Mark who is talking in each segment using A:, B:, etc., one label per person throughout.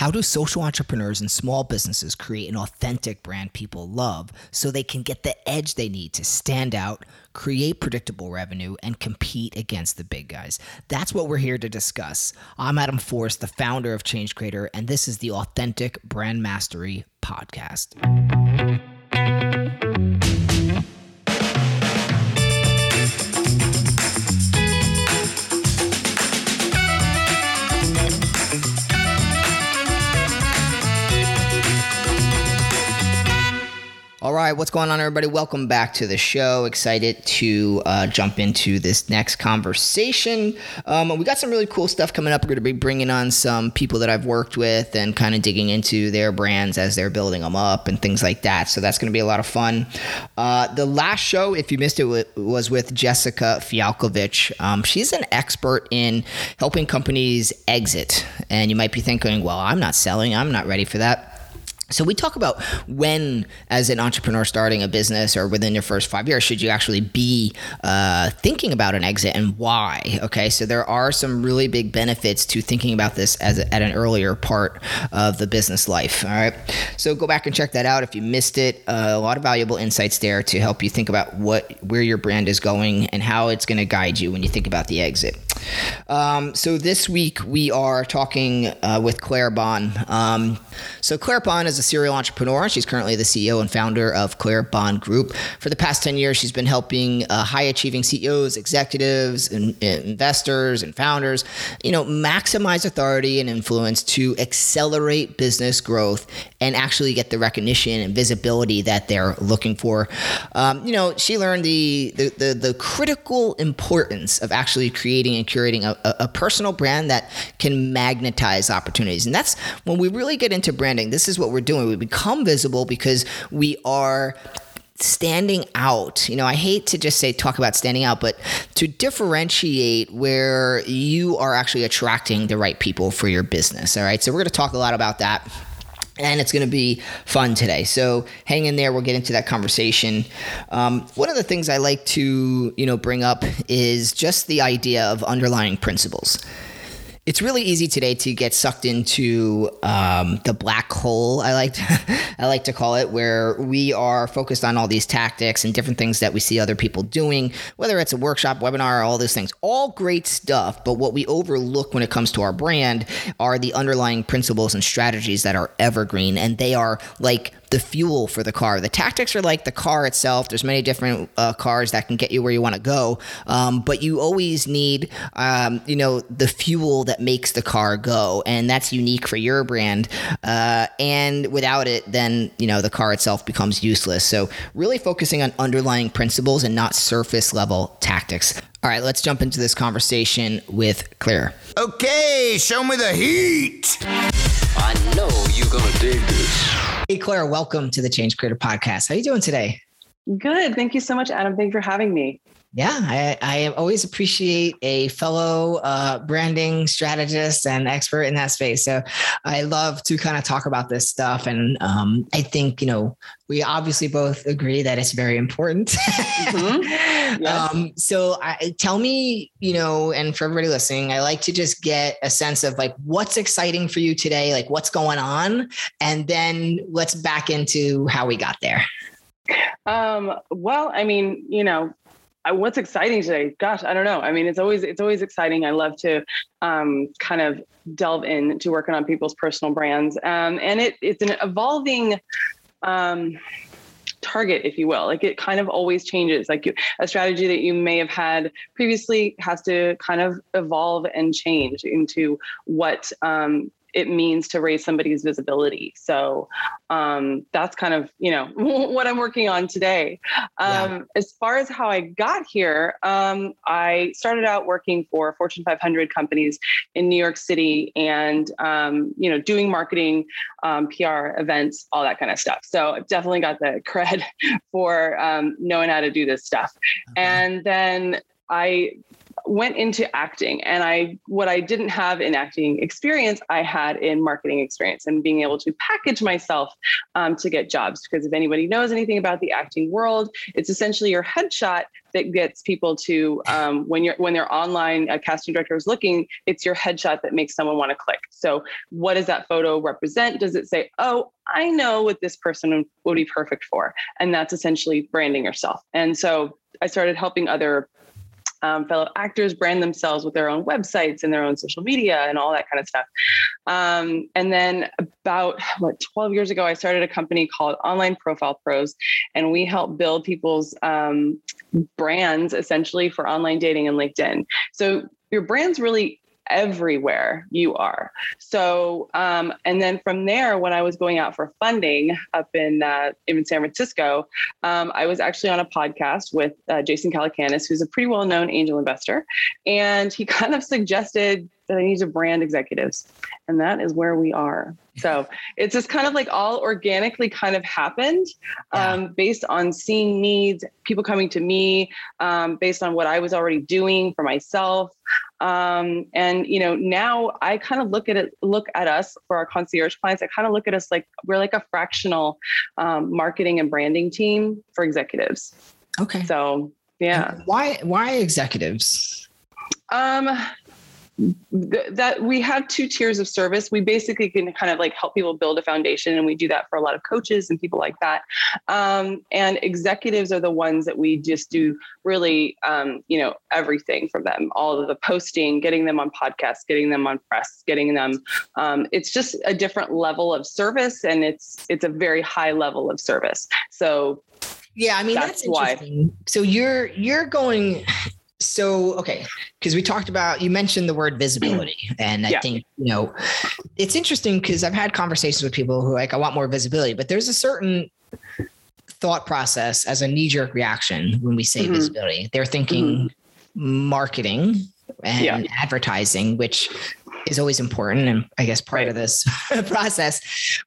A: How do social entrepreneurs and small businesses create an authentic brand people love so they can get the edge they need to stand out, create predictable revenue, and compete against the big guys? That's what we're here to discuss. I'm Adam Force, the founder of Change Creator, and this is the Authentic Brand Mastery Podcast. All right, what's going on, everybody? Welcome back to the show. Excited to uh, jump into this next conversation. Um, we got some really cool stuff coming up. We're going to be bringing on some people that I've worked with and kind of digging into their brands as they're building them up and things like that. So that's going to be a lot of fun. Uh, the last show, if you missed it, was with Jessica Fialkovich. Um, she's an expert in helping companies exit. And you might be thinking, well, I'm not selling, I'm not ready for that. So we talk about when, as an entrepreneur starting a business or within your first five years, should you actually be uh, thinking about an exit and why? Okay, so there are some really big benefits to thinking about this as a, at an earlier part of the business life. All right, so go back and check that out if you missed it. Uh, a lot of valuable insights there to help you think about what where your brand is going and how it's going to guide you when you think about the exit. Um, so this week we are talking uh, with Claire Bahn. Um, so Claire Bahn is a serial entrepreneur. She's currently the CEO and founder of Claire Bahn Group. For the past 10 years, she's been helping uh, high achieving CEOs, executives, and, and investors and founders, you know, maximize authority and influence to accelerate business growth and actually get the recognition and visibility that they're looking for. Um, you know, she learned the, the, the, the, critical importance of actually creating and curating a, a personal brand that can magnetize opportunities. And that's when we really get into branding. This is what we're doing. We become visible because we are standing out. You know, I hate to just say talk about standing out, but to differentiate where you are actually attracting the right people for your business. All right. So we're going to talk a lot about that. And it's going to be fun today. So hang in there. We'll get into that conversation. Um, one of the things I like to, you know, bring up is just the idea of underlying principles it's really easy today to get sucked into um, the black hole. I like to, I like to call it, where we are focused on all these tactics and different things that we see other people doing, whether it's a workshop, webinar, all those things. All great stuff, but what we overlook when it comes to our brand are the underlying principles and strategies that are evergreen, and they are like the fuel for the car. The tactics are like the car itself. There's many different uh, cars that can get you where you want to go, um, but you always need, um, you know, the fuel that makes the car go, and that's unique for your brand. Uh, and without it, then you know the car itself becomes useless. So really focusing on underlying principles and not surface level tactics. All right, let's jump into this conversation with Claire.
B: Okay, show me the heat.
C: I know you're gonna dig this.
A: Hey, Claire, welcome to the Change Creator Podcast. How are you doing today?
D: Good. Thank you so much, Adam. Thank you for having me.
A: Yeah, I, I always appreciate a fellow uh, branding strategist and expert in that space. So I love to kind of talk about this stuff. And um, I think, you know, we obviously both agree that it's very important. Mm-hmm. Yes. um, so I, tell me, you know, and for everybody listening, I like to just get a sense of like what's exciting for you today, like what's going on, and then let's back into how we got there.
D: Um, well, I mean, you know, what's exciting today? Gosh, I don't know. I mean, it's always it's always exciting. I love to um, kind of delve into working on people's personal brands, um, and it it's an evolving. Um, target if you will like it kind of always changes like you, a strategy that you may have had previously has to kind of evolve and change into what um, it means to raise somebody's visibility. So um, that's kind of you know what I'm working on today. Um, yeah. As far as how I got here, um, I started out working for Fortune 500 companies in New York City, and um, you know doing marketing, um, PR events, all that kind of stuff. So I've definitely got the cred for um, knowing how to do this stuff. Okay. And then I went into acting. And i what i didn't have in acting experience i had in marketing experience and being able to package myself um, to get jobs. Because if anybody knows anything about the acting world it's essentially your headshot that gets people to um, when you're when they're online a casting director is looking it's your headshot that makes someone want to click. So what does that photo represent? Does it say oh i know what this person would be perfect for and that's essentially branding yourself. And so i started helping other um, fellow actors brand themselves with their own websites and their own social media and all that kind of stuff. Um, and then about what 12 years ago, I started a company called Online Profile Pros, and we help build people's um, brands essentially for online dating and LinkedIn. So your brand's really everywhere you are. So, um, and then from there, when I was going out for funding up in uh, in San Francisco, um, I was actually on a podcast with uh, Jason Calacanis, who's a pretty well known angel investor, and he kind of suggested that I need to brand executives, and that is where we are. So it's just kind of like all organically kind of happened um, yeah. based on seeing needs, people coming to me, um, based on what I was already doing for myself. Um, and you know, now I kind of look at it, look at us for our concierge clients. I kind of look at us like we're like a fractional um, marketing and branding team for executives.
A: Okay.
D: So yeah.
A: And why why executives?
D: Um, that we have two tiers of service. We basically can kind of like help people build a foundation, and we do that for a lot of coaches and people like that. Um, and executives are the ones that we just do really, um, you know, everything from them, all of the posting, getting them on podcasts, getting them on press, getting them. Um, it's just a different level of service, and it's it's a very high level of service. So
A: yeah, I mean that's, that's interesting. Why. So you're you're going so okay because we talked about you mentioned the word visibility and i yeah. think you know it's interesting because i've had conversations with people who like i want more visibility but there's a certain thought process as a knee-jerk reaction when we say mm-hmm. visibility they're thinking mm-hmm. marketing and yeah. advertising which is always important and I guess part right. of this process.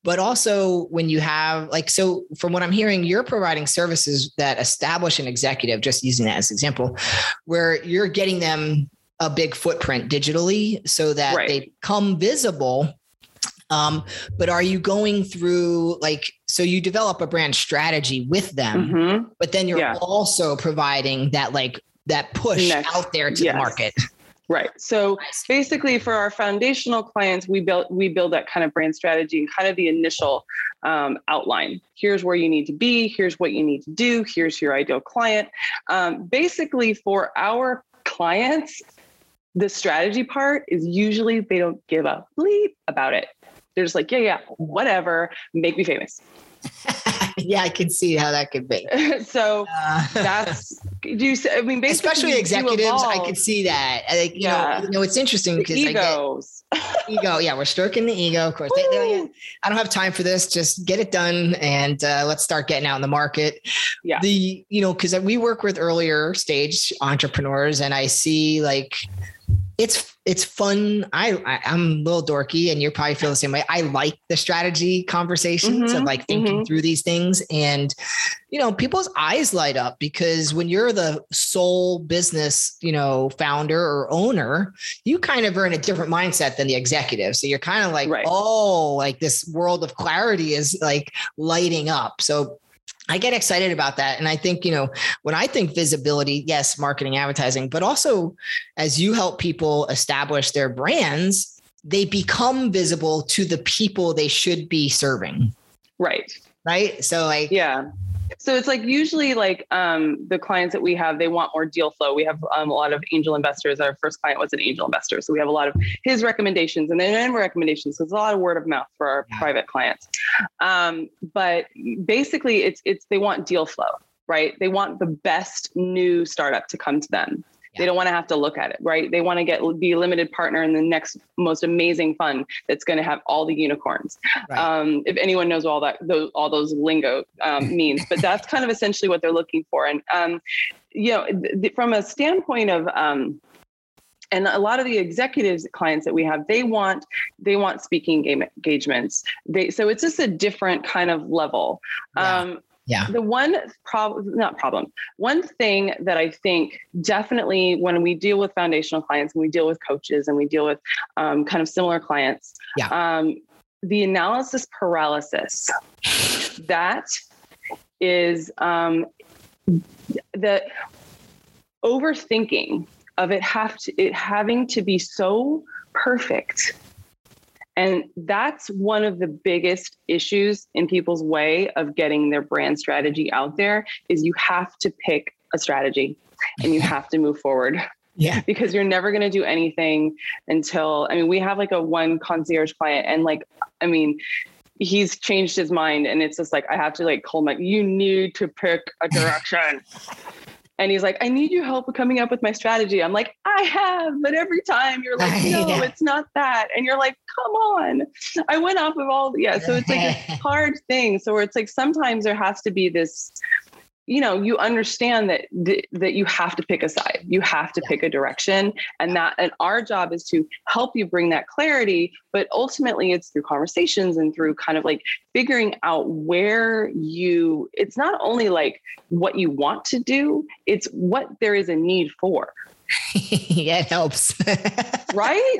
A: But also when you have like so from what I'm hearing, you're providing services that establish an executive, just using that as an example, where you're getting them a big footprint digitally so that right. they come visible. Um, but are you going through like so you develop a brand strategy with them, mm-hmm. but then you're yeah. also providing that like that push Next. out there to yes. the market.
D: Right. So basically, for our foundational clients, we build we build that kind of brand strategy and kind of the initial um, outline. Here's where you need to be. Here's what you need to do. Here's your ideal client. Um, basically, for our clients, the strategy part is usually they don't give a bleep about it. They're just like, yeah, yeah, whatever, make me famous.
A: yeah, I can see how that could be.
D: so uh, that's do you? I mean,
A: especially executives, I could see that. Like, you yeah. know, you know, it's interesting because
D: egos.
A: Get ego. Yeah, we're stroking the ego. Of course, they, they, I don't have time for this. Just get it done, and uh, let's start getting out in the market.
D: Yeah.
A: The you know because we work with earlier stage entrepreneurs, and I see like it's it's fun. I, I am a little dorky, and you probably feel the same way. I like the strategy conversations mm-hmm, of like thinking mm-hmm. through these things, and you know, people's eyes light up because when you're the sole business, you know, founder or owner, you kind of are in a different mindset than the executive. So you're kind of like, right. oh, like this world of clarity is like lighting up. So I get excited about that. And I think, you know, when I think visibility, yes, marketing, advertising, but also as you help people establish their brands, they become visible to the people they should be serving.
D: Right.
A: Right. So, like,
D: yeah. So it's like usually like um, the clients that we have, they want more deal flow. We have um, a lot of angel investors. Our first client was an angel investor, so we have a lot of his recommendations and then recommendations. So it's a lot of word of mouth for our yeah. private clients. Um, but basically, it's it's they want deal flow, right? They want the best new startup to come to them. They don't want to have to look at it, right? They want to get be a limited partner in the next most amazing fund that's going to have all the unicorns. Right. Um, if anyone knows all that, those, all those lingo um, means, but that's kind of essentially what they're looking for. And um, you know, th- from a standpoint of um, and a lot of the executives clients that we have they want they want speaking engagements they so it's just a different kind of level yeah. um,
A: Yeah.
D: The one problem, not problem, one thing that I think definitely when we deal with foundational clients and we deal with coaches and we deal with um, kind of similar clients,
A: Yeah.
D: um, the analysis paralysis, that is um, the overthinking of it have to it having to be so perfect and that's one of the biggest issues in people's way of getting their brand strategy out there is you have to pick a strategy and you have to move forward
A: Yeah.
D: because you're never going to do anything until I mean we have like a one concierge client and like I mean he's changed his mind and it's just like I have to like call my you need to pick a direction. And he's like, I need your help coming up with my strategy. I'm like, I have, but every time you're like, no,
A: Yeah.
D: it's not that. And you're like, come on. I went off of all, yeah. So it's like a hard thing. So where it's like sometimes there has to be this, you know, you understand that th- that you have to pick a side. You have to pick a direction, and that and our job is to help you bring that clarity. But ultimately, it's through conversations and through kind of like figuring out where you. It's not only like what you want to do; it's what there is a need for.
A: yeah, it helps.
D: Right?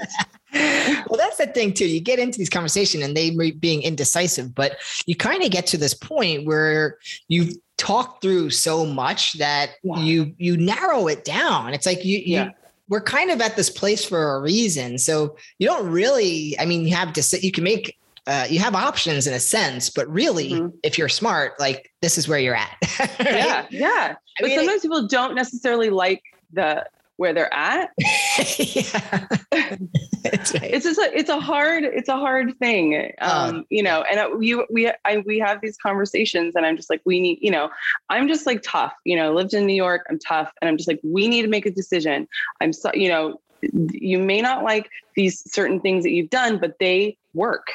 A: well, that's the thing too. You get into these conversations and they being indecisive, but you kind of get to this point where you've talked through so much that
D: Yeah.
A: you you narrow it down. It's like you, you
D: Yeah.
A: we're kind of at this place for a reason. So you don't really, I mean, you have to sit, you can make uh, you have options in a sense, but really,
D: Mhm.
A: if you're smart, like this is where you're at. right?
D: Yeah, yeah.
A: I
D: But
A: mean, it-
D: sometimes people don't necessarily like the where they're at.
A: yeah. That's right.
D: it's just a, it's a hard it's a hard thing um
A: Uh,
D: you know and uh, you we I we have these conversations and I'm just like we need you know I'm just like tough you know I lived in New York I'm tough and I'm just like we need to make a decision I'm so you know you may not like these certain things that you've done but they work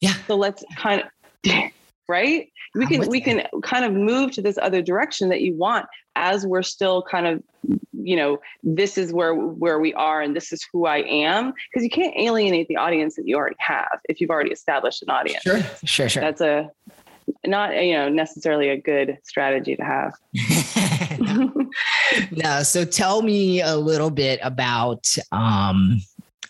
A: Yeah.
D: so let's kind of right we can we
A: you.
D: can kind of move to this other direction that you want as we're still kind of you know this is where where we are and this is who I am because you can't alienate the audience that you already have if you've already established an audience.
A: Sure, sure, sure.
D: That's a not you know necessarily a good strategy to have.
A: no, so tell me a little bit about um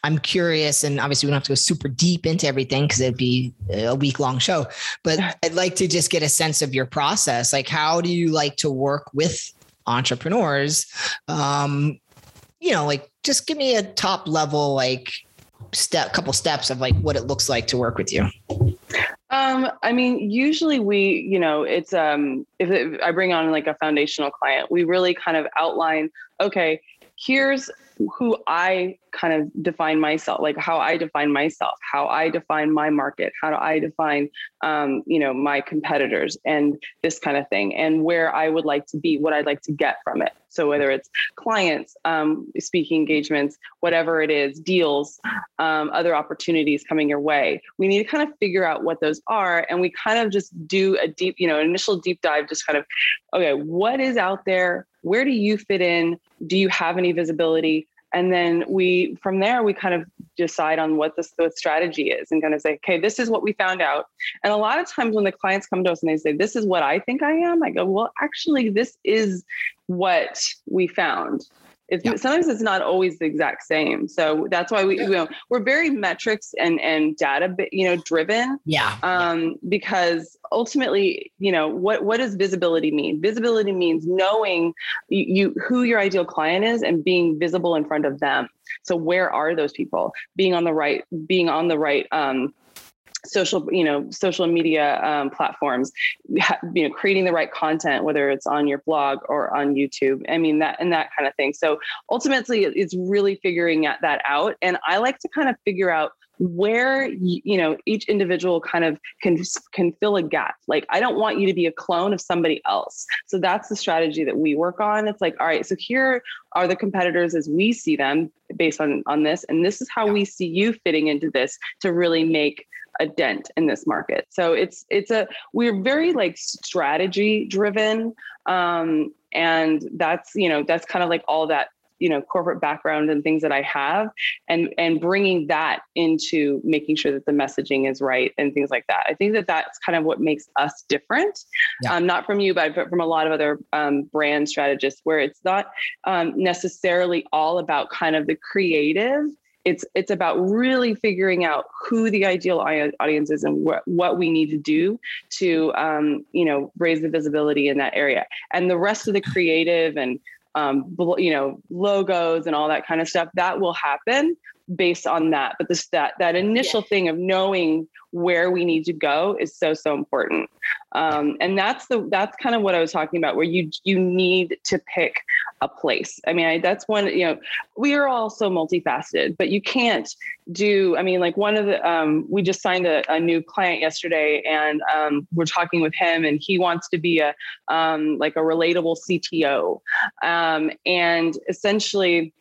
A: I'm curious, and obviously we don't have to go super deep into everything because it'd be a week long show. But I'd like to just get a sense of your process. Like, how do you like to work with entrepreneurs? Um, you know, like just give me a top level, like step, couple steps of like what it looks like to work with you.
D: Um, I mean, usually we, you know, it's um if, it, I bring on like a foundational client, we really kind of outline, okay, here's who I kind of define myself, like how I define myself, how I define my market, how do I define, um, you know, my competitors and this kind of thing, and where I would like to be, what I'd like to get from it. So whether it's clients, um, speaking engagements, whatever it is, deals, um, other opportunities coming your way, we need to kind of figure out what those are, and we kind of just do a deep, you know, initial deep dive, just kind of, okay, what is out there? Where do you fit in? Do you have any visibility? And then we from there we kind of decide on what the, the strategy is and kind of say okay this is what we found out. And a lot of times when the clients come to us and they say this is what i think i am i go well actually this is what we found it's,
A: Yeah.
D: sometimes it's not always the exact same so that's why we you know we're very metrics and and data you know driven
A: Yeah.
D: um, because ultimately, you know, what what does visibility mean? Visibility means knowing you, you who your ideal client is and being visible in front of them. So where are those people? Being on the right, being on the right. Um, social you know social media um, platforms you know creating the right content whether it's on your blog or on youtube. I mean that and that kind of thing. So ultimately it's really figuring that out. And i like to kind of figure out where you know each individual kind of can can fill a gap. Like i don't want you to be a clone of somebody else. So that's the strategy that we work on. It's like all right so here are the competitors as we see them based on on this. And this is how we see you fitting into this to really make a dent in this market so it's it's a we're very like strategy driven um and that's you know that's kind of like all that you know corporate background and things that I have, and and bringing that into making sure that the messaging is right and things like that. I think that that's kind of what makes us different,
A: Yeah.
D: um, not from you, but but from a lot of other um, brand strategists, where it's not um, necessarily all about kind of the creative it's it's about really figuring out who the ideal audience is and what what we need to do to um, you know raise the visibility in that area. And the rest of the creative and um, you know logos and all that kind of stuff that will happen based on that but this that that initial thing of knowing where we need to go is so so important. Um, and that's the that's kind of what i was talking about where you you need to pick a place. I mean I, that's one you know we are all so multifaceted but you can't do i mean like one of the um, we just signed a, a new client yesterday and um, we're talking with him and he wants to be a um, like a relatable cto um, and essentially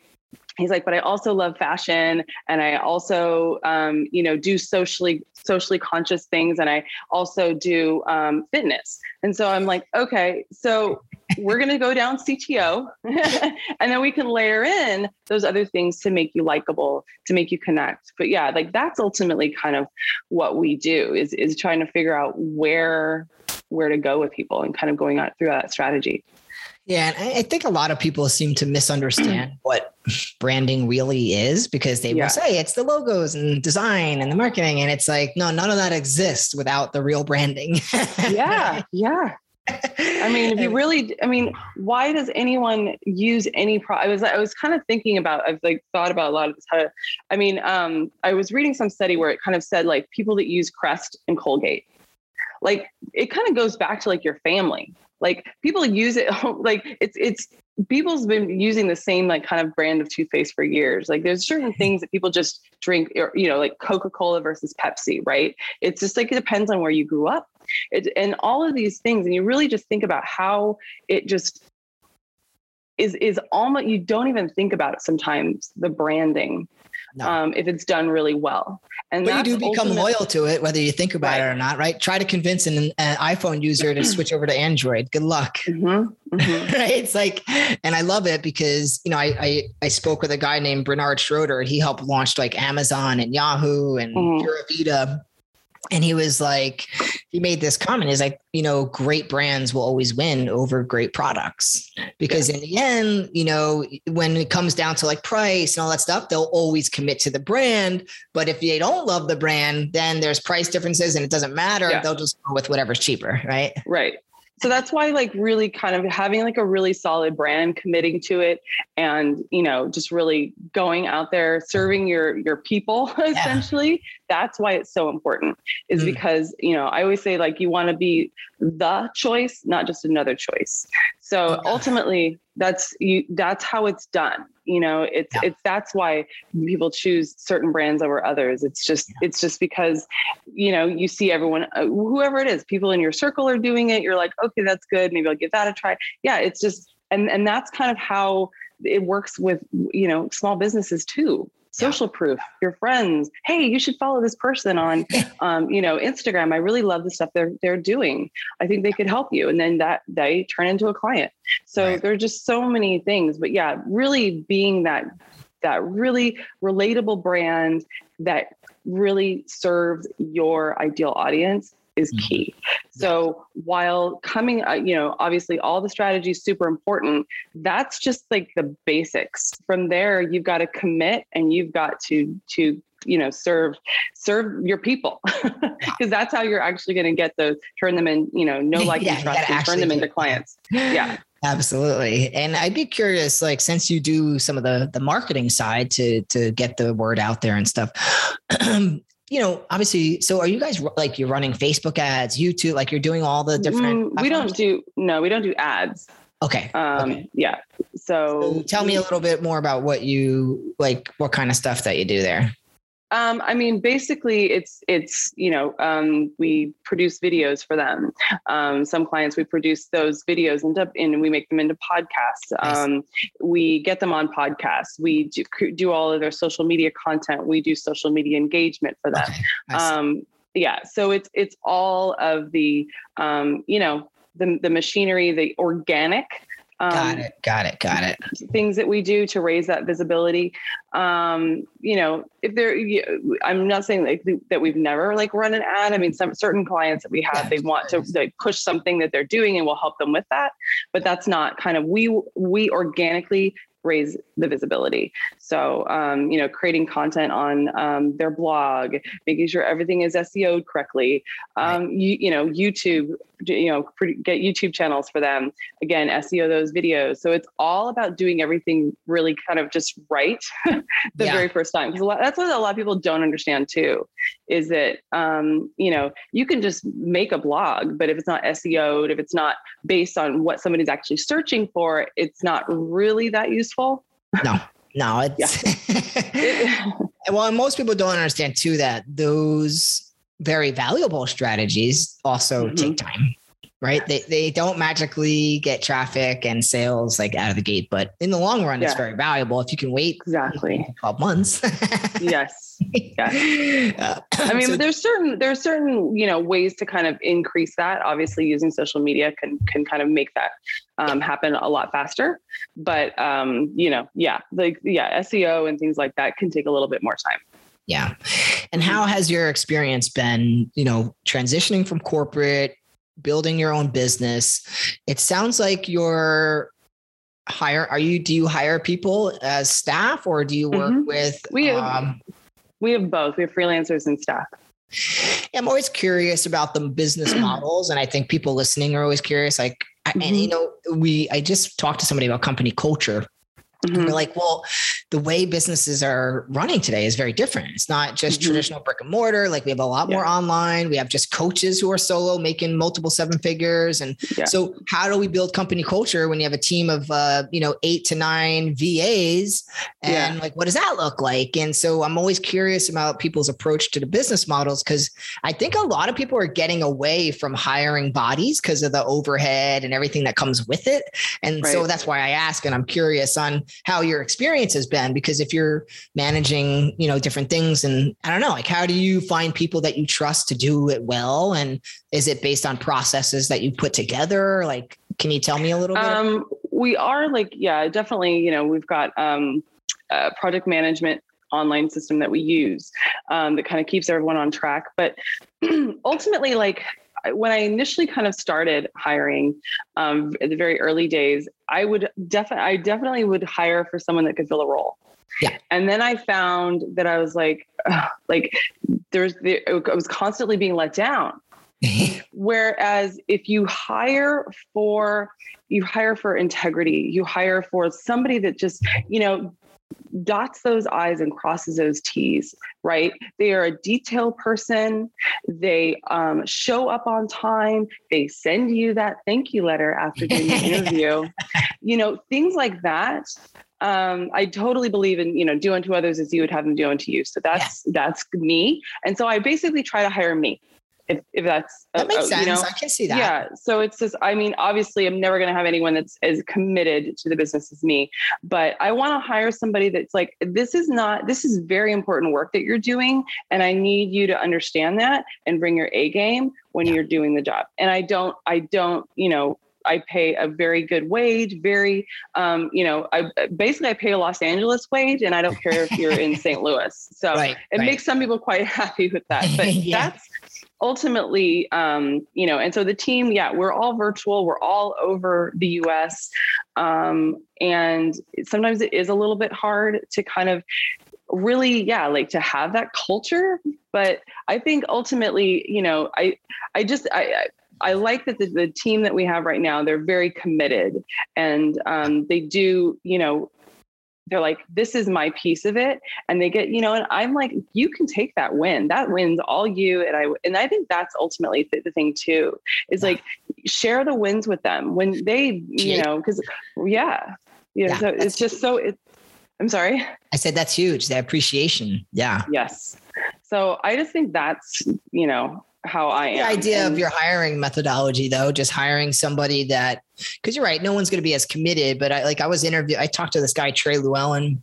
D: he's like but i also love fashion and i also um, you know do socially socially conscious things and i also do um, fitness. And so i'm like okay so we're going to go down cto and then we can layer in those other things to make you likable to make you connect. But yeah like that's ultimately kind of what we do is is trying to figure out where where to go with people and kind of going out through that strategy
A: Yeah, and I, think a lot of people seem to misunderstand what branding really is because they
D: Yeah.
A: will say it's the logos and design and the marketing, and it's like no, none of that exists without the real branding.
D: yeah yeah I mean, if you really, I mean, why does anyone use any pro? I was, I was kind of thinking about, I've like thought about a lot of this. How, I mean, um, I was reading some study where it kind of said like people that use Crest and Colgate, like it kind of goes back to like your family. Like people use it, like it's, it's, people's been using the same like kind of brand of toothpaste for years. Like there's certain mm-hmm. things that people just drink, or, you know, like Coca-Cola versus Pepsi, right? It's just like, it depends on where you grew up it, and all of these things and you really just think about how it just is is almost you don't even think about it sometimes the branding
A: No.
D: um, if it's done really well and
A: but you do become loyal to it, whether you think about it or not, right? Try to convince an, an iPhone user to switch over to Android. Good luck.
D: Mhm, mhm.
A: right? It's like, and I love it because you know I, I I spoke with a guy named Bernhard Schroeder, he helped launch like Amazon and Yahoo and
D: Mhm.
A: Pura Vida, and he was like, he made this comment. He's like, you know, great brands will always win over great products because in the end, you know, when it comes down to like price and all that stuff, they'll always commit to the brand. But if they don't love the brand, then there's price differences and it doesn't matter.
D: Yeah.
A: They'll just go with whatever's cheaper, right?
D: right so that's why like really kind of having like a really solid brand committing to it and you know just really going out there serving your your people essentially that's why it's so important is
A: Mm.
D: because you know i always say like you want to be the choice not just another choice so
A: Okay.
D: ultimately that's you that's how it's done you know it's
A: Yeah.
D: it's that's why people choose certain brands over others it's just it's just because you know you see everyone uh, whoever it is people in your circle are doing it you're like okay that's good maybe i'll give that a try yeah it's just and and that's kind of how it works with you know small businesses too social proof your friends hey you should follow this person on um, you know instagram. I really love the stuff they're they're doing. I think they could help you. And then that they turn into a client. So
A: Right.
D: there are just so many things. But yeah really being that that really relatable brand that really serves your ideal audience is
A: Mhm.
D: key. So while coming, uh, you know, obviously all the strategy is super important. That's just like the basics. From there, you've got to commit and you've got to to you know serve serve your people because that's how you're actually going to get those turn them in you know no like
A: Yeah,
D: and trust and turn them into clients yeah
A: Absolutely. And I'd be curious, like, since you do some of the the marketing side to to get the word out there and stuff, you know, obviously, so are you guys like you're running Facebook ads, YouTube, like you're doing all the different
D: Mm, we don't do no we don't do ads
A: Okay.
D: um
A: okay.
D: yeah so
A: So tell me a little bit more about what you like what kind of stuff that you do there.
D: Um, I mean, basically, it's it's you know um, we produce videos for them. Um, some clients we produce those videos into and we make them into podcasts.
A: Nice.
D: Um, we get them on podcasts. We do, do all of their social media content. We do social media engagement for them.
A: Okay.
D: Um, yeah, so it's it's all of the um, you know the the machinery, the organic Um,
A: got it. Got it. Got it.
D: things that we do to raise that visibility. Um, you know, if there, I'm not saying like that we've never like run an ad. I mean, some certain clients that we have, they want to like push something that they're doing, and we'll help them with that. But that's not kind of we we organically raise the visibility. So, um, you know, creating content on um, their blog, making sure everything is SEO'd correctly. Um, you, you know, YouTube, you know, get YouTube channels for them. Again, SEO those videos. So it's all about doing everything really kind of just right the
A: Yeah.
D: very first time. Because that's what a lot of people don't understand too, is that um, you know you can just make a blog, but if it's not SEO'd, if it's not based on what somebody's actually searching for, it's not really that useful.
A: No, no, it's well, and most people don't understand too that those very valuable strategies also
D: Mhm.
A: take time. Right. They they don't magically get traffic and sales like out of the gate, but in the long run, it's very valuable. If you can wait
D: Exactly.
A: 12 months.
D: yes.
A: Uh,
D: I mean,
A: so-
D: there's certain there's certain you know ways to kind of increase that. Obviously, using social media can can kind of make that um, happen a lot faster. But um, you know, yeah, like yeah, SEO and things like that can take a little bit more time.
A: Yeah. And how has your experience been, you know, transitioning from corporate, building your own business? It sounds like you're hire are you do you hire people as staff or do you work
D: Mhm.
A: with
D: We have-
A: um
D: We have both. We have freelancers and staff.
A: I'm always curious about the business models and I think people listening are always curious like I- and you know we I just talked to somebody about company culture
D: Mhm.
A: we're like, well, the way businesses are running today is very different. It's not just
D: Mhm.
A: traditional brick and mortar. Like we have a lot more online. We have just coaches who are solo making multiple seven figures. And
D: Yeah.
A: so how do we build company culture when you have a team of uh, you know, eight to nine VAs? And
D: Yeah.
A: like what does that look like? And so I'm always curious about people's approach to the business models because I think a lot of people are getting away from hiring bodies because of the overhead and everything that comes with it. And so that's why I ask, and I'm curious on how your experience has been because if you're managing, you know, different things, and I don't know, like how do you find people that you trust to do it well, and is it based on processes that you put together? Like, can you tell me a little bit?
D: Um, we are like, yeah, definitely. You know, we've got um, a project management online system that we use um, that kind of keeps everyone on track. But ultimately, like when I initially kind of started hiring um, in the very early days, I would definitely, I definitely would hire for someone that could fill a role.
A: Yeah.
D: And then I found that I was like, ugh, like there's, the, I was constantly being let down. Whereas if you hire for you hire for integrity, you hire for somebody that just, you know, dots those I's and crosses those T's, right? They are a detail person. They um, show up on time. They send you that thank you letter after doing the interview. You know, things like that. Um, I totally believe in, you know, do unto others as you would have them do unto you. So that's that's me. And so I basically try to hire me. If, if that's
A: that makes
D: uh,
A: sense.
D: you know,
A: I can see that.
D: yeah. So it's just, I mean, obviously, I'm never going to have anyone that's as committed to the business as me, but I want to hire somebody that's like, this is not, this is very important work that you're doing. And I need you to understand that and bring your A game when
A: Yeah.
D: you're doing the job. And I don't, I don't, you know, I pay a very good wage, very, um, you know, I basically I pay a Los Angeles wage, and I don't care if you're in St. Louis. So
A: Right,
D: it
A: right.
D: makes some people quite happy with that. But
A: Yeah.
D: that's ultimately, um, you know, and so the team, yeah, we're all virtual. We're all over the U.S. Um, and sometimes it is a little bit hard to kind of really yeah like to have that culture but i think ultimately you know i i just i, I like that the, the team that we have right now, they're very committed and um, they do, you know, they're like, this is my piece of it. And they get, you know, and I'm like, you can take that win. That wins all you. And I, and I think that's ultimately the, the thing too, is like share the wins with them when they, you know, cause yeah. Yeah.
A: Yeah,
D: so it's just so, it, I'm sorry.
A: I said that's huge. The appreciation. Yeah.
D: Yes. So I just think that's, you know, how I am.
A: The idea of your hiring methodology, though, just hiring somebody that, because you're right, no one's going to be as committed. But I like, I was interviewed, I talked to this guy, Trey Lewellen.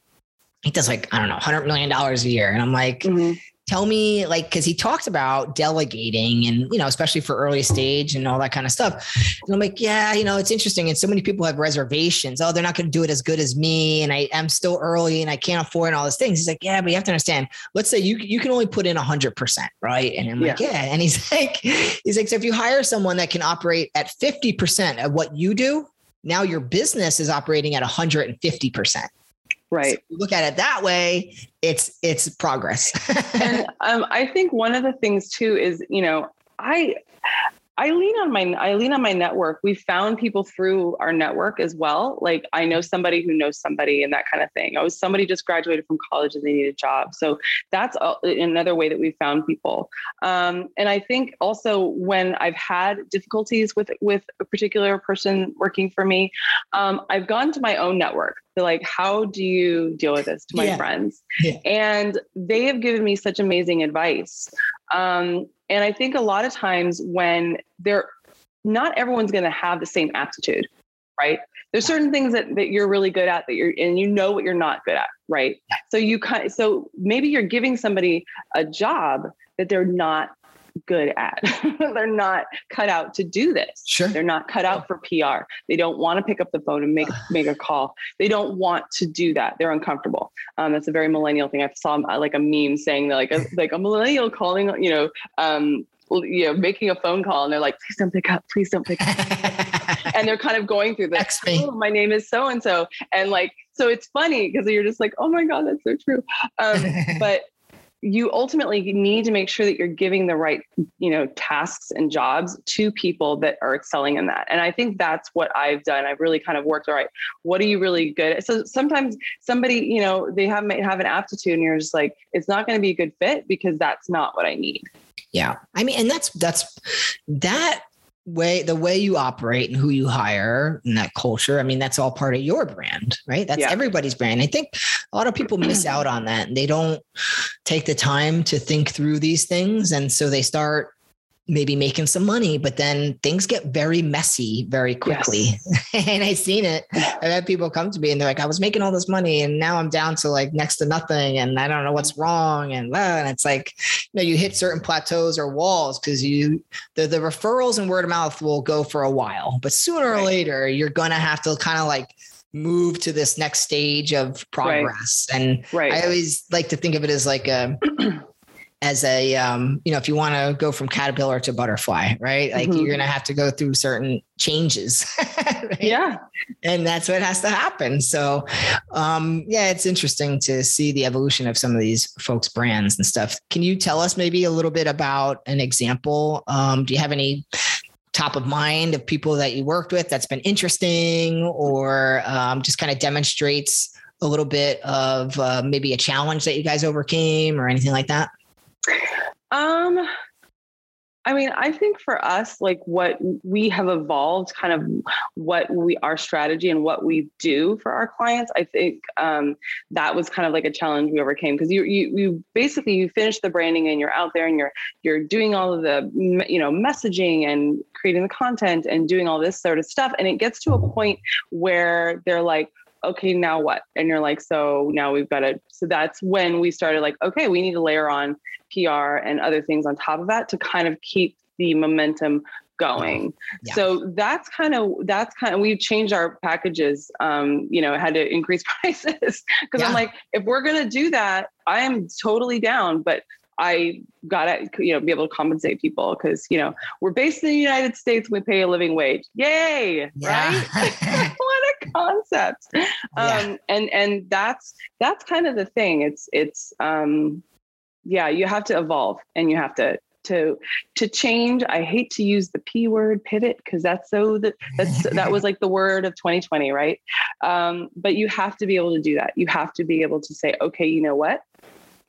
A: He does like, I don't know, $100 million a year. And I'm like,
D: Mhm.
A: Tell me like because he talks about delegating and you know especially for early stage and all that kind of stuff. And i'm like yeah you know it's interesting and so many people have reservations. Oh they're not going to do it as good as me and i am still early and i can't afford all those things. He's like yeah but you have to understand let's say you you can only put in 100% right? And i'm like yeah. And he's like he's like so if you hire someone that can operate at 50% of what you do now your business is operating at 150%
D: right.
A: so look at it that way it's it's progress.
D: And um, i think one of the things too is you know i I lean on my I lean on my network. We found people through our network as well. Like I know somebody who knows somebody and that kind of thing. I was somebody just graduated from college and they need a job. So that's another way that we found people. Um, and I think also when I've had difficulties with with a particular person working for me, um, I've gone to my own network. So like, how do you deal with this to my yeah. friends? Yeah. And they have given me such amazing advice. Um, and I think a lot of times when they're not everyone's going to have the same aptitude, right? There's certain things that, that you're really good at that you're and you know what you're not good at, right? So you kind so maybe you're giving somebody a job that they're not good at. They're not cut out to do this.
A: Sure.
D: They're not cut out for PR. They don't want to pick up the phone and make make a call. They don't want to do that. They're uncomfortable. Um, that's a very millennial thing. I saw uh, like a meme saying that like a, like a millennial calling, you know, um, you know, making a phone call and they're like, please don't pick up, please don't pick up. and they're kind of going through this. Oh, my name is so and so, and like, so it's funny because you're just like, oh my god, that's so true. Um, but you ultimately need to make sure that you're giving the right you know tasks and jobs to people that are excelling in that. And i think that's what i've done. I've really kind of worked all right what are you really good at? So sometimes somebody you know they have might have an aptitude and you're just like it's not going to be a good fit because that's not what i need.
A: Yeah. I mean and that's that's that way the way you operate and who you hire and that culture i mean that's all part of your brand right? That's yeah. everybody's brand. I think a lot of people miss out on that and they don't take the time to think through these things. And so they start maybe making some money, but then things get very messy very quickly. Yes. and I've seen it. I've had people come to me and they're like, I was making all this money and now I'm down to like next to nothing and I don't know what's wrong. And, well, and it's like, you know, you hit certain plateaus or walls because you, the, the referrals and word of mouth will go for a while, but sooner right. or later, you're going to have to kind of like move to this next stage of progress. Right. And right. I always like to think of it as like a, as a um, you know if you want to go from caterpillar to butterfly right? Like mm-hmm. you're gonna have to go through certain changes
D: right? yeah.
A: And that's what has to happen. So um, yeah it's interesting to see the evolution of some of these folks brands and stuff. Can you tell us maybe a little bit about an example? Um, do you have any top of mind of people that you worked with that's been interesting or um, just kind of demonstrates a little bit of uh, maybe a challenge that you guys overcame or anything like that
D: um, I mean, I think for us, like what we have evolved, kind of what we our strategy and what we do for our clients. I think um, that was kind of like a challenge we overcame because you you you basically you finish the branding and you're out there and you're you're doing all of the you know messaging and creating the content and doing all this sort of stuff, and it gets to a point where they're like, okay, now what? And you're like, so now we've got to. So that's when we started like, okay, we need to layer on PR and other things on top of that to kind of keep the momentum going. Yeah. So that's kind of that's kind of we've changed our packages. Um, you know, had to increase prices because yeah. I'm like, if we're gonna do that, I am totally down. But I gotta you know be able to compensate people because you know we're based in the United States. We pay a living wage. Yay! Yeah. Right? what a concept. Um, and and that's that's kind of the thing. It's it's um yeah, you have to evolve and you have to to to change. I hate to use the p word pivot because that's so that that's that was like the word of 2020, right? Um, but you have to be able to do that. You have to be able to say, okay, you know what?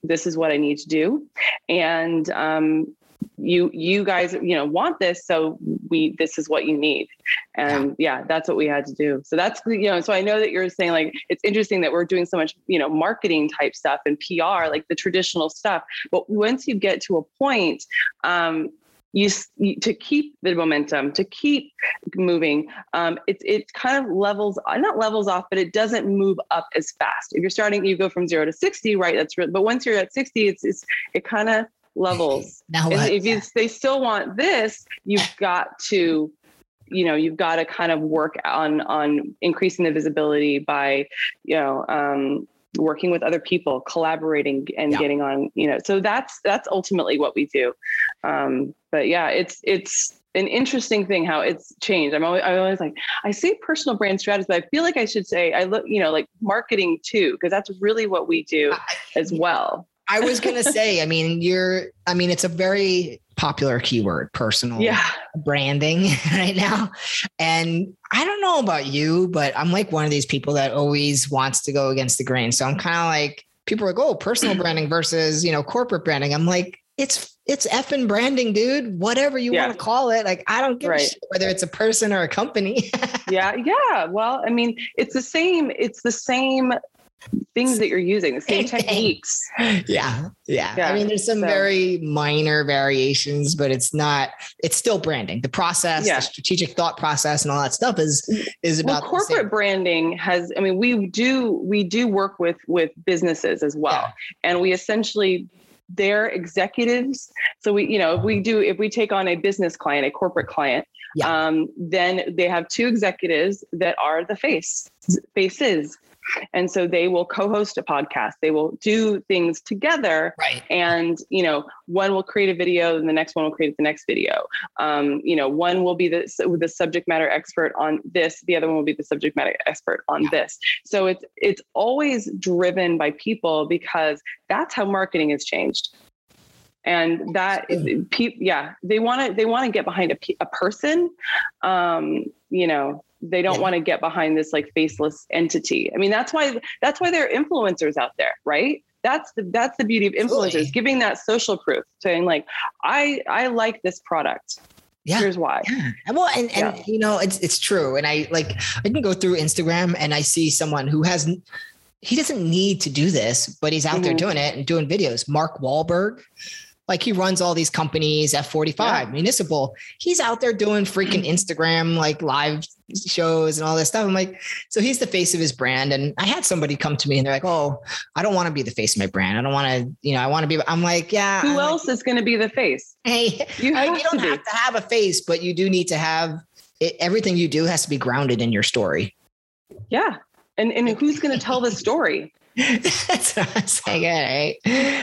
D: This is what I need to do, and um, you you guys you know want this so we this is what you need and yeah. yeah. that's what we had to do so that's you know so i know that you're saying like it's interesting that we're doing so much you know marketing type stuff and pr like the traditional stuff but once you get to a point um you, you to keep the momentum, to keep moving, um, it it kind of levels not levels off, but it doesn't move up as fast. If you're starting, you go from zero to sixty, right? That's re- but once you're at sixty, it's, it's it kind of levels.
A: Now what?
D: if you, they still want this, you've got to, you know, you've got to kind of work on on increasing the visibility by, you know, um, working with other people, collaborating, and
A: Yeah.
D: getting on. You know, so that's that's ultimately what we do. Um, but yeah, it's it's an interesting thing how it's changed. I'm always, I'm always like, I say personal brand strategy, but I feel like I should say I look, you know, like marketing too, because that's really what we do as well.
A: I was gonna say, I mean, you're I mean, it's a very popular keyword, personal
D: Yeah.
A: Branding right now. And I don't know about you, but I'm like one of these people that always wants to go against the grain. So I'm kind of like people are like, oh, personal branding versus, you know, corporate branding. I'm like, it's it's effing branding, dude. Whatever you
D: Yeah.
A: want to call it. Like, I don't give a shit whether it's a person or a company.
D: yeah yeah well i mean it's the same it's the same things that you're using the same
A: Same
D: techniques
A: yeah, yeah. I mean, there's some
D: so-
A: very minor variations, but it's not. It's still branding. The process,
D: Yeah.
A: the strategic thought process, and all that stuff is is
D: well
A: about the
D: corporate
A: same.
D: branding has i mean we do we do work with with businesses as well
A: Yeah.
D: and we essentially their executives so we you know if we do if we take on a business client a corporate client
A: Yeah.
D: um, then they have two executives that are the face faces and so they will co-host a podcast. They will do things together
A: Right.
D: and you know one will create a video and the next one will create the next video. Um, you know one will be the, the subject matter expert on this the other one will be the subject matter expert on
A: Yeah.
D: this. So it's it's always driven by people because that's how marketing has changed. And that pe- yeah they want to they want to get behind a, pe- a person um you know they don't
A: Yeah.
D: want to get behind this like faceless entity i mean that's why that's why there are influencers out there right that's the that's the beauty of influencers
A: Absolutely.
D: giving that social proof saying like i i like this product
A: Yeah.
D: here's why
A: Yeah. Well, and, and
D: Yeah.
A: you know, it's it's true. And I like I can go through Instagram and I see someone who has he doesn't need to do this, but he's out there
D: Mhm.
A: doing it and doing videos. Mark Wahlberg, like he runs all these companies, F45,
D: Yeah.
A: municipal. He's out there doing freaking Instagram like live shows and all this stuff. I'm like, so he's the face of his brand. And I had somebody come to me and they're like, Oh, I don't want to be the face of my brand. I don't want to, you know, I want to be, I'm like, yeah.
D: who
A: I'm like,
D: else is going to be the face
A: Hey,
D: you
A: like,
D: have
A: you don't
D: to be
A: have to have a face, but you do need to have it, everything you do has to be grounded in your story.
D: yeah and and who's going to tell the story
A: That's what I'm saying. All right.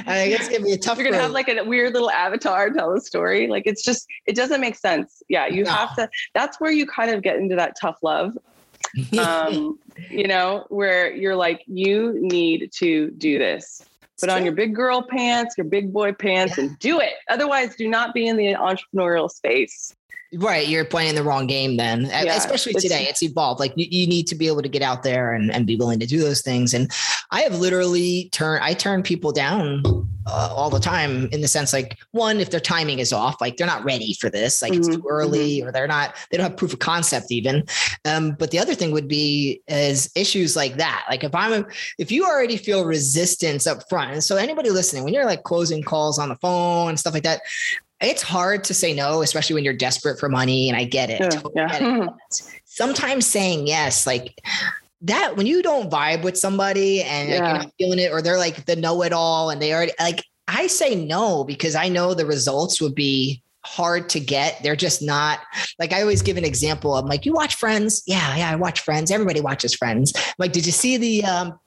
A: I guess it's gonna be a tough.
D: you're gonna have like a weird little avatar tell a story like it's just it doesn't make sense yeah you
A: No.
D: have to that's where you kind of get into that tough love um you know where you're like you need to do this put on your big girl pants your big boy pants and do it otherwise do not be in the entrepreneurial space
A: right. You're playing the wrong game then,
D: Yeah,
A: especially
D: it's-
A: today. It's evolved. Like you, you need to be able to get out there and, and be willing to do those things. And I have literally turned, I turn people down uh, all the time in the sense like one, if their timing is off, like they're not ready for this, like it's
D: Mhm,
A: too early or they're not, they don't have proof of concept even. Um, but the other thing would be is issues like that. Like if I'm, a, if you already feel resistance up front, and so anybody listening, when you're like closing calls on the phone and stuff like that, it's hard to say no, especially when you're desperate for money. And I get it.
D: yeah,
A: Totally get it sometimes saying yes, like that when you don't vibe with somebody and like, you're not feeling it, or they're like the know it all and they already like, I say no because I know the results would be hard to get. They're just not like I always give an example. I'm like, you watch Friends? Yeah, yeah, I watch Friends. Everybody watches Friends. I'm like, did you see the um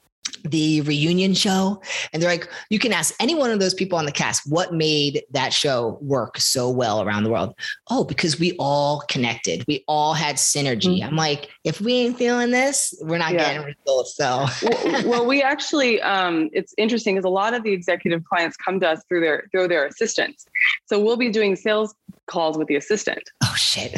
A: the reunion show? And they're like, you can ask any one of those people on the cast what made that show work so well around the world. Oh, because we all connected. We all had synergy. I'm like, if we ain't feeling this, we're not
D: Mm-hmm. Yeah.
A: getting results. So
D: well, well, we actually, um, it's interesting because a lot of the executive clients come to us through their through their assistants. So we'll be doing sales calls with the assistant,
A: oh shit.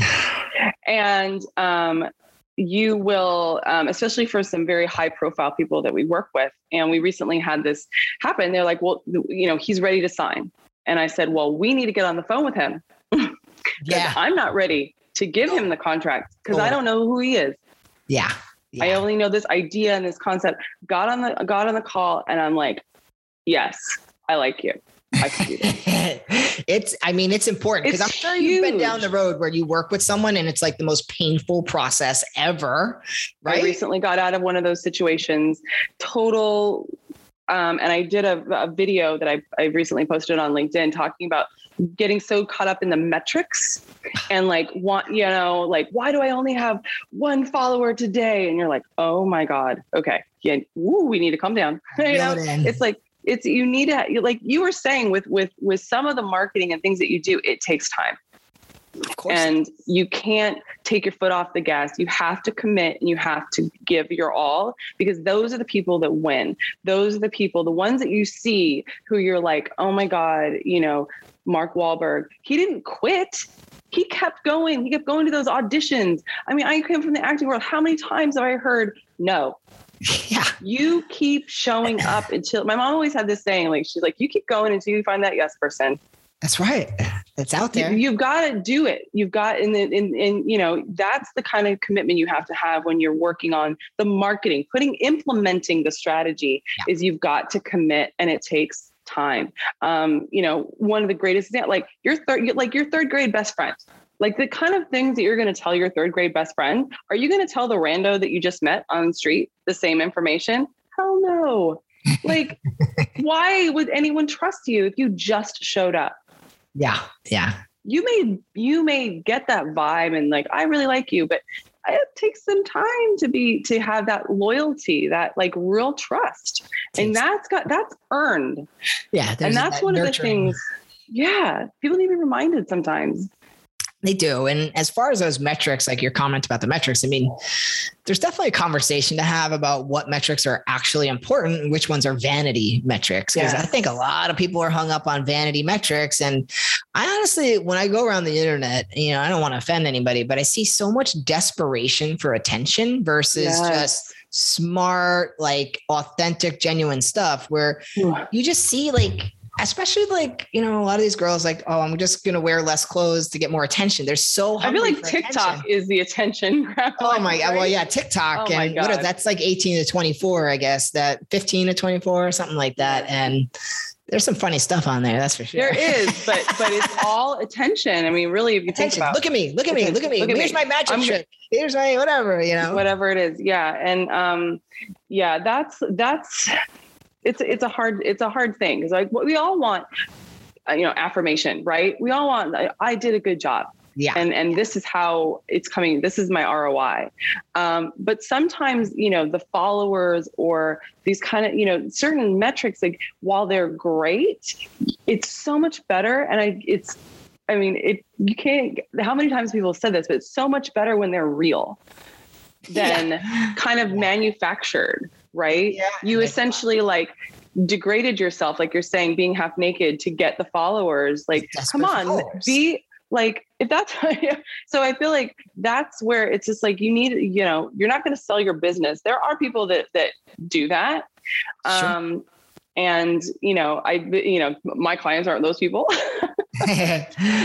D: and um, you will, um, especially for some very high profile people that we work with. And we recently had this happen. They're like, "Well, you know, he's ready to sign," and I said, "Well, we need to get on the phone with him.
A: Yeah.
D: I'm not ready to give him the contract because I
A: Oh.
D: don't know who he is.
A: Yeah.
D: I only know this idea and this concept. Got on the got on the call and I'm like, yes, I like you. I could do that.
A: it's i mean it's important because i'm
D: It's
A: sure you've been down the road where you work with someone and it's like the most painful process ever Right.
D: I recently got out of one of those situations. Total. Um, and I did a, a video that I, I recently posted on LinkedIn talking about getting so caught up in the metrics and like want you know like why do I only have one follower today and you're like oh my god okay yeah woo, we need to calm down you know?
A: Reel it in.
D: it's like it's you need to like you were saying with with with some of the marketing and things that you do it takes time.
A: Of course.
D: And you can't take your foot off the gas. You have to commit and you have to give your all because those are the people that win. Those are the people the ones that you see who you're like oh my god you know mark Wahlberg. He didn't quit. He kept going. He kept going to those auditions. I mean i came from the acting world. How many times have i heard no
A: yeah.
D: You keep showing up until my mom always had this saying like she's like you keep going until you find that yes person.
A: That's right. It's out there
D: you, have got to do it. You've got, and in, in, you know, that's the kind of commitment you have to have when you're working on the marketing, putting, implementing the strategy is you've got to commit and it takes time. Um, you know, one of the greatest, like your third, like your third grade best friend, like the kind of things that you're going to tell your third grade best friend, are you going to tell the rando that you just met on the street the same information? Hell no. Like, why would anyone trust you if you just showed up?
A: yeah yeah
D: you may you may get that vibe and like I really like you, but it takes some time to be to have that loyalty, that like real trust, and that's got that's earned,
A: yeah
D: and that's
A: that
D: one of the things. Yeah, people need to be reminded sometimes.
A: They do. And as far as those metrics, like your comment about the metrics, I mean, there's definitely a conversation to have about what metrics are actually important and which ones are vanity metrics. Because I think a lot of people are hung up on vanity metrics. And I honestly, when I go around the internet, you know, I don't want to offend anybody, but I see so much desperation for attention versus
D: Yes.
A: just smart, like authentic, genuine stuff where you just see like especially like you know a lot of these girls like oh i'm just gonna wear less clothes to get more attention they're so
D: I feel like TikTok
A: attention.
D: is the attention grab.
A: oh my god well yeah tiktok
D: Oh
A: and what
D: God.
A: that's like 18 to 24 i guess that 15 to 24 or something like that and there's some funny stuff on there that's for sure
D: There is, but but it's all attention. I mean, really, if you think
A: attention
D: about
A: look at me look at me look at me
D: Look at
A: here's
D: me.
A: my magic
D: I'm-
A: trick here's my whatever you know
D: whatever it is yeah and um yeah that's that's it's it's a hard it's a hard thing because like what we all want uh, you know affirmation right? We all want I, I did a good job.
A: Yeah.
D: And and this is how it's coming this is my roi um, but sometimes you know the followers or these kind of you know certain metrics like while they're great it's so much better and i it's i mean it you can't how many times people have said this but it's so much better when they're real than kind of manufactured right
A: Yeah.
D: you essentially like degraded yourself like you're saying being half naked to get the followers like come on
A: followers.
D: be like if that's so i feel like that's where it's just like you need you know you're not going to sell your business there are people that that do that
A: Sure.
D: um and you know i you know my clients aren't those people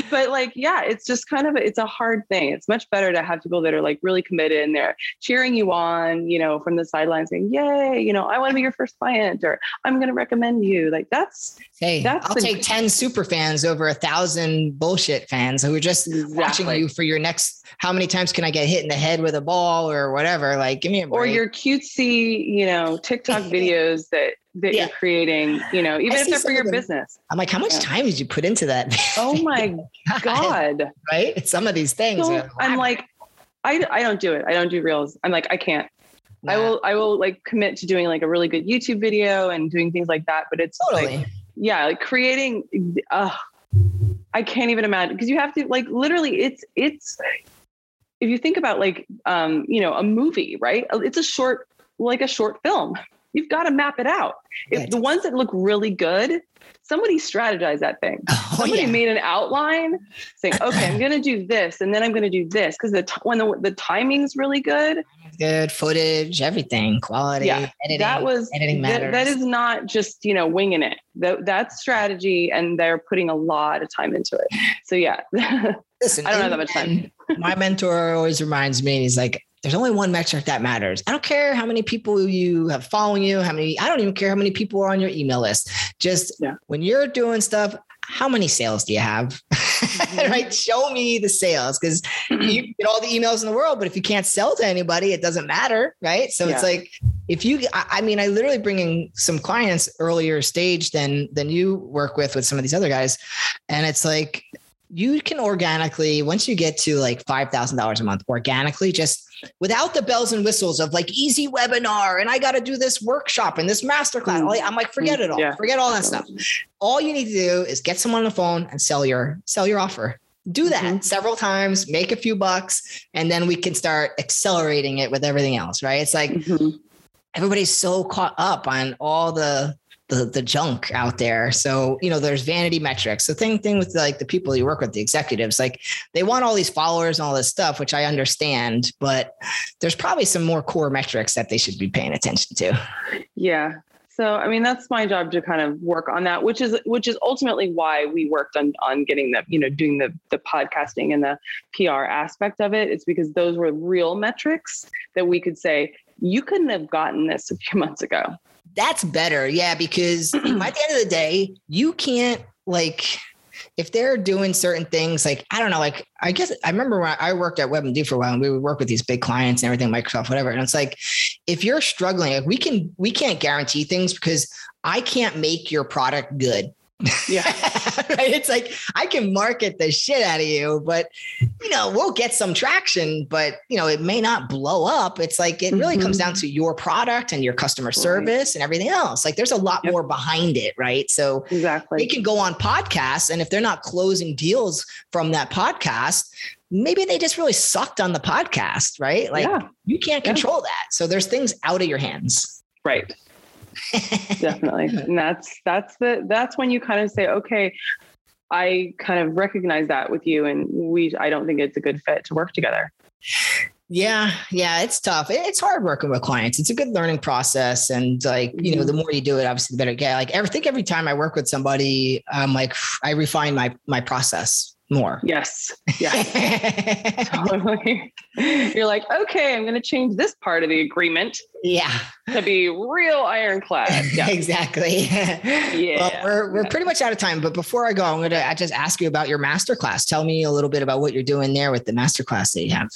D: but like yeah it's just kind of it's a hard thing it's much better to have people that are like really committed and they're cheering you on you know from the sidelines saying yay you know i want to be your first client or i'm going to recommend you like that's
A: Hey,
D: That's
A: I'll
D: the-
A: take 10 super fans over a thousand bullshit fans who are just watching you for your next how many times can I get hit in the head with a ball or whatever? Like, give me a break.
D: or your cutesy you know tiktok videos that that
A: Yeah.
D: you're creating you know even
A: I
D: if they're for your
A: them.
D: business
A: I'm like, how much
D: Yeah.
A: time did you put into that?
D: oh my god
A: right? Some of these things.
D: so i'm like I, I don't do it i don't do reels i'm like i can't I will I will like commit to doing like a really good YouTube video and doing things like that. But it's
A: totally.
D: like yeah, like creating uh I can't even imagine because you have to like literally it's it's if you think about like um, you know, a movie, right? It's a short like a short film. You've got to map it out. If the ones that look really good, somebody strategized that thing.
A: oh,
D: Somebody
A: yeah.
D: made an outline saying, "Okay, I'm going to do this, and then I'm going to do this," because the t- when the the timing's really good,
A: Good footage, everything, quality,
D: Yeah,
A: editing.
D: that was
A: editing
D: that-
A: matters.
D: that is not just you know winging it that that's strategy and they're putting a lot of time into it so yeah
A: Listen,
D: I don't have that much
A: time. my mentor always reminds me, he's like, there's only one metric that matters. I don't care how many people you have following you, how many, I don't even care how many people are on your email list. Just
D: Yeah.
A: when you're doing stuff, how many sales do you have? Mm-hmm. right? Show me the sales because mm-hmm. you get all the emails in the world, but if you can't sell to anybody, it doesn't matter. Right. So it's like, if you, I I mean, I literally bring in some clients earlier stage than, than you work with, with some of these other guys. And it's like, you can organically, once you get to like $5,000 a month, organically, just without the bells and whistles of like easy webinar and I got to do this workshop and this masterclass.
D: Mm.
A: I'm like, forget it all.
D: Yeah.
A: Forget all that stuff. All you need to do is get someone on the phone and sell your sell your offer. Do that
D: Mhm.
A: several times, make a few bucks, and then we can start accelerating it with everything else, right? It's like
D: Mhm.
A: everybody's so caught up on all the the, the junk out there. So, you know, there's vanity metrics. The thing thing with like the people you work with, the executives, like they want all these followers and all this stuff, which I understand, but there's probably some more core metrics that they should be paying attention to.
D: Yeah. So I mean that's my job to kind of work on that, which is which is ultimately why we worked on on getting the, you know, doing the the podcasting and the PR aspect of it. It's because those were real metrics that we could say, you couldn't have gotten this a few months ago.
A: That's better. Yeah. Because at the end of the day, you can't like, if they're doing certain things, like, I don't know, like, I guess I remember when I worked at WebMD for a while and we would work with these big clients and everything, Microsoft, whatever. And it's like, if you're struggling, like, we can, we can't guarantee things because I can't make your product good.
D: Yeah.
A: right. It's like I can market the shit out of you, but you know, we'll get some traction, but you know, it may not blow up. It's like it really comes
D: Mhm.
A: down to your product and your customer service and everything else. Like there's a lot
D: Yep.
A: more behind it, right? So
D: exactly they
A: can go on podcasts, and if they're not closing deals from that podcast, maybe they just really sucked on the podcast, right? Like
D: yeah.
A: you can't
D: Yeah.
A: control that. So there's things out of your hands.
D: Right. Definitely. And that's that's the that's when you kind of say, okay, I kind of recognize that with you and we I don't think it's a good fit to work together.
A: Yeah, yeah, it's tough. It's hard working with clients. It's a good learning process, and like you know, the mm-hmm. more you do it, obviously, the better you get. Like, I think every time I work with somebody, I'm like, I refine my my process more.
D: Yes. Yeah. totally. You're like, okay, I'm going to change this part of the agreement
A: yeah,
D: to be real ironclad. Yeah.
A: exactly.
D: Yeah.
A: Well, we're we're pretty much out of time, but before I go, I'm gonna just ask you about your masterclass. Tell me a little bit about what you're doing there with the masterclass that you have.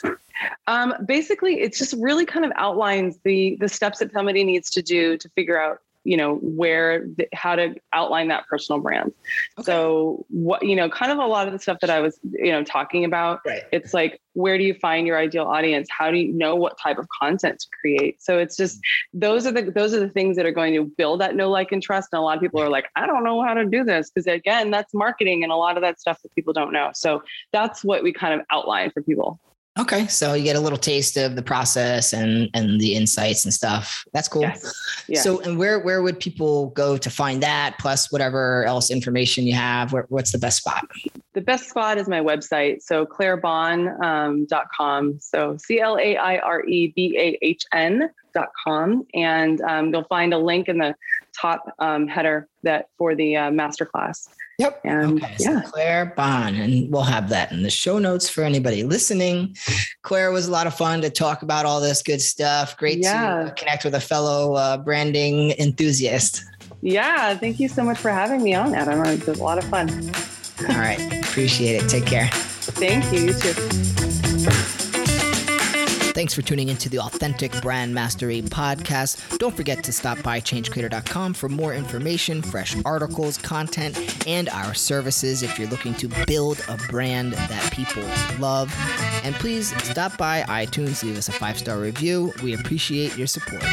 D: Um, basically, it's just really kind of outlines the the steps that somebody needs to do to figure out, you know, where the, how to outline that personal brand. So, what you know, kind of a lot of the stuff that I was, you know, talking about.
A: Right.
D: It's like, where do you find your ideal audience? How do you know what type of content to create? So it's just those are the those are the things that are going to build that know, like, and trust. And a lot of people are like, I don't know how to do this because again, that's marketing and a lot of that stuff that people don't know. So that's what we kind of outline for people.
A: Okay, so you get a little taste of the process and and the insights and stuff. That's cool.
D: Yes. Yeah.
A: So, and where where would people go to find that? Plus, whatever else information you have. Where, what's the best spot?
D: the best spot is my website. So clairebahn.com. Um, so C L A I R E B A H N dot com. And um, you'll find a link in the top um, header that for the uh, masterclass.
A: Yep.
D: And
A: Okay, so Claire Bahn, and we'll have that in the show notes for anybody listening. Claire was a lot of fun to talk about all this good stuff. Great
D: Yeah.
A: to connect with a fellow uh, branding enthusiast.
D: yeah. Thank you so much for having me on, Adam. It was a lot of fun.
A: All right, appreciate it. Take care.
D: Thank you. You too.
A: Thanks for tuning into the Authentic Brand Mastery podcast. Don't forget to stop by changecreator.com for more information, fresh articles, content, and our services if you're looking to build a brand that people love. And please stop by iTunes, leave us a five star review. We appreciate your support.